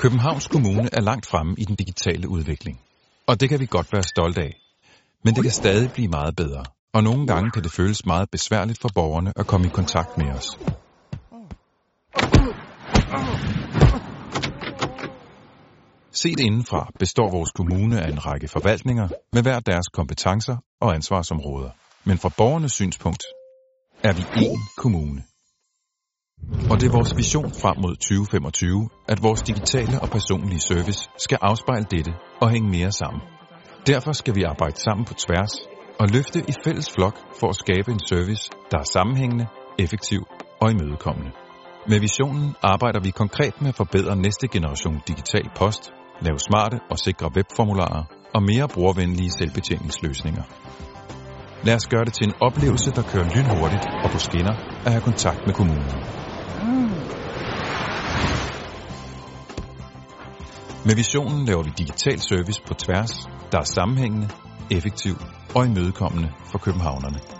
Københavns Kommune er langt fremme i den digitale udvikling. Og det kan vi godt være stolte af. Men det kan stadig blive meget bedre. Og nogle gange kan det føles meget besværligt for borgerne at komme i kontakt med os. Set indenfra består vores kommune af en række forvaltninger med hver deres kompetencer og ansvarsområder. Men fra borgernes synspunkt er vi én kommune. Og det er vores vision frem mod 2025, at vores digitale og personlige service skal afspejle dette og hænge mere sammen. Derfor skal vi arbejde sammen på tværs og løfte i fælles flok for at skabe en service, der er sammenhængende, effektiv og imødekommende. Med visionen arbejder vi konkret med at forbedre næste generation digital post, lave smarte og sikre webformularer og mere brugervenlige selvbetjeningsløsninger. Lad os gøre det til en oplevelse, der kører lynhurtigt og på skinner at have kontakt med kommunen. Mm. Med visionen laver vi digital service på tværs, der er sammenhængende, effektiv og imødekommende for københavnerne.